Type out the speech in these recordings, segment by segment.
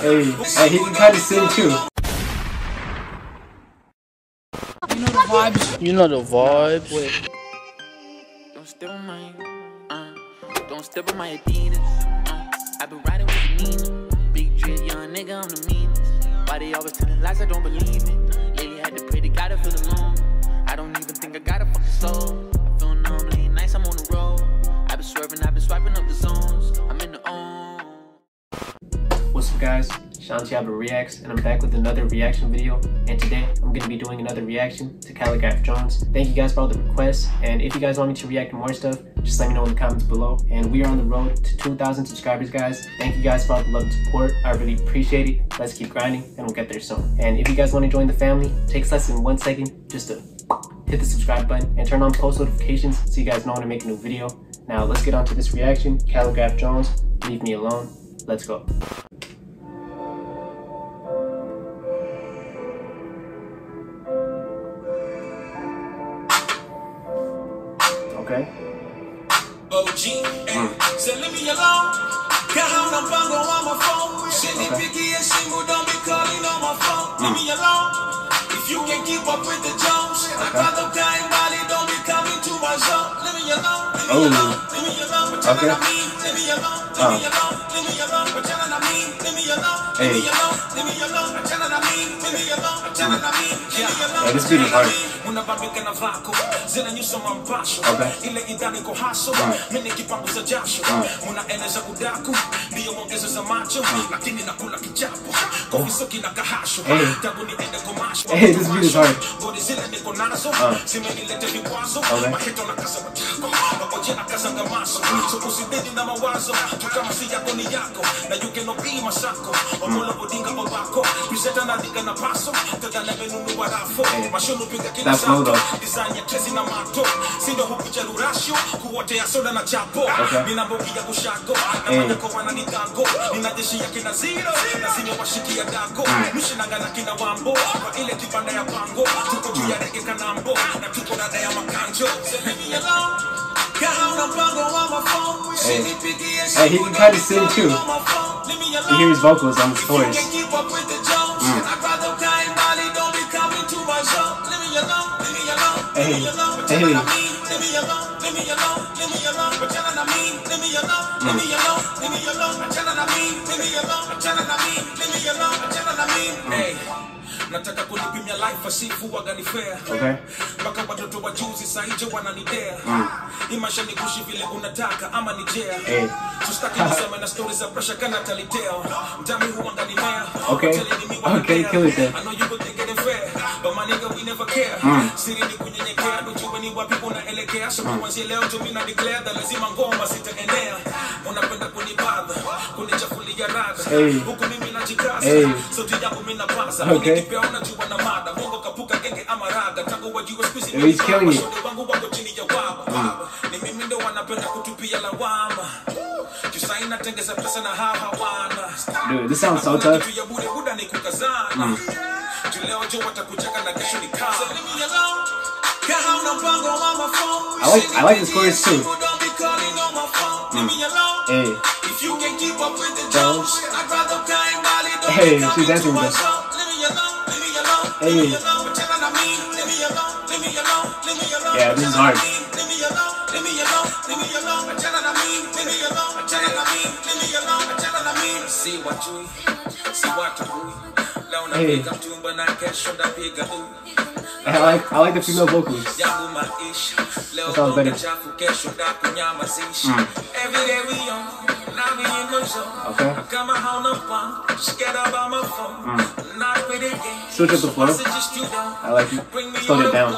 Hey, hey, he can kind of sing too. You know the vibes. You know the vibes. Wait. Don't step on my, uh, don't step on my Adidas. Uh, i been riding with Nina. Big dream, young nigga, I'm the meanest. Why they always telling lies I don't believe it? Shantiaba Reacts, and I'm back with another reaction video, and today I'm going to be doing another reaction to Khaligraph Jones. Thank you guys for all the requests, and if you guys want me to react to more stuff, just let me know in the comments below. And we are on the road to 2,000 subscribers guys. Thank you guys for all the love and support, I really appreciate it. Let's keep grinding, and we'll get there soon. And if you guys want to join the family, it takes less than one second just to hit the subscribe button and turn on post notifications so you guys know when I make a new video. Now let's get on to this reaction. Khaligraph Jones, Leave Me Alone. Let's go. Okay. OG, mm. say leave me alone. Kahana mpango on my phone. Sinipigie simu, don't be calling on my phone. Leave me alone. If you can keep up with the Jones, I got the kind body, don't be coming to my zone. Leave me alone. Leave me alone. Leave me alone. Okay. I mean? Leave me alone. Leave me alone. Leave me alone. What I mean? Leave me alone. Leave me Hey. alone. Leave me alone. What I mean? Leave me alone. What I mean? Leave me alone. Yeah, this beat is hard. Unabambika na vako. Zinanyusa mampasho. Okay. ile idani ko haso. Mimi kipanguza jasho. Munaeleza kudaku. Ndiyo mwongezo za macho. Lakini nakula kichapo. Kofiso kina kahasho. Hey. tangu niende komasho Hey, this beat is hard. bodi zile niko nazo. Zimenilete vikwazo. Maheto na kasa matako makoje na kasa ngamaso. So usidedi na mawazo. Kama si yako ni yako. Na you cannot be masako omolo bodinga obako presenta na diga na paso tadana menunu warafo eh, mashono piga kila That's low, though. design ya kesi na mato. Sindo hukuja rurasho kuotea soda na chapo. Okay. nina mbogi ya kushago eh. na Hey. madeko wana ni dango nina jeshi ya kina zero. Na zinyo washikia dago. Mishinanga na kina wambo. Kwa ile kibanda ya pango. Tuko juu ya rege kanambo. Na tuko dada ya makanjo. Leave me alone. Kahauna mpango wa mafomu. Eh. Hey, he can kind of sing too. On my phone. Leave me You hear his vocals on his voice. can keep up with the Jones, I'd rather die in Bali, don't be coming to my zone. Leave me alone, leave me alone, leave me Hey, hey. nataka kunipimia life asifu Okay. mpaka watoto wa juzi saije wananidea imasha ni vile unataka ama ni jea Hey. Na stories za pressure kana taliteo mtami huwanga ni mea Okay. Okay, kill it there. I know you would think it fair. But my nigga we never care. Hmm. Siri ni kunyenyekea dujue ni wapi unaelekea. So hmm. kuanzia leo tu mimi na declare that lazima ngoma zitaenea unapenda kunibadha kunichafulia radha. Hey. huku mimi najikaza Hey. sauti yangu mimi napaza Okay. nikipea unajua na mada Mungu kapuka genge ama raga tangu wajue squeeze Yeah, he's killing it. Me alone. Kahauna mpango wa mafomu. I like- I like this chorus too. People don't be calling on my phone. Leave me mm. alone. Hey. If you can keep up with the Jones. Jones, I'd rather die in Bali, don't Hey, she's dancing to with us. zone. Leave me alone, leave me alone, Hey. leave me alone. But Hey. napiga mtumba na kesho napiga u. I like I like the female vocals. yangu maisha leo That sounds better. bonga chafu kesho ndakunyamazisha every day we on now we in the zone Okay. kama hauna mpango just get up on my phone not with it game Switch up the flow. Messages you don't I like it. Slow it down.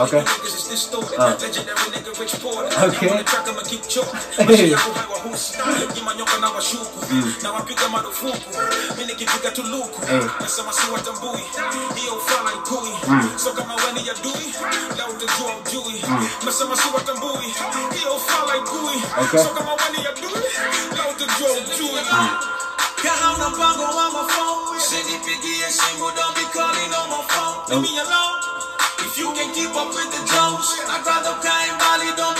Okay. niggas Uh. legendary nigga rich porter Okay. I'm on the track I'ma keep choking Hey. Maisha yako hayawahusu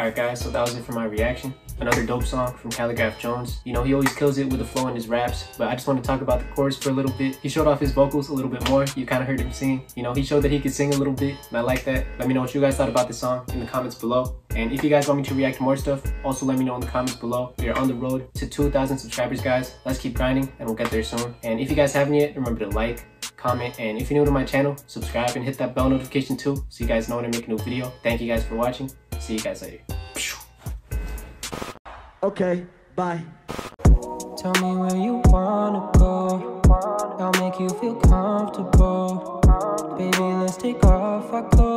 Alright guys, so that was it for my reaction. Another dope song from Khaligraph Jones. You know, he always kills it with the flow in his raps, but I just want to talk about the chorus for a little bit. He showed off his vocals a little bit more. You kind of heard him sing. You know, he showed that he could sing a little bit, and I like that. Let me know what you guys thought about this song in the comments below. And if you guys want me to react to more stuff, also let me know in the comments below. We are on the road to 2,000 subscribers, guys. Let's keep grinding, and we'll get there soon. And if you guys haven't yet, remember to like, comment, and if you're new to my channel, subscribe and hit that bell notification too, so you guys know when I make a new video. Thank you guys for watching. See you guys later. Okay, bye. Tell me where you wanna go. I'll make you feel comfortable. Baby, let's take off our clothes.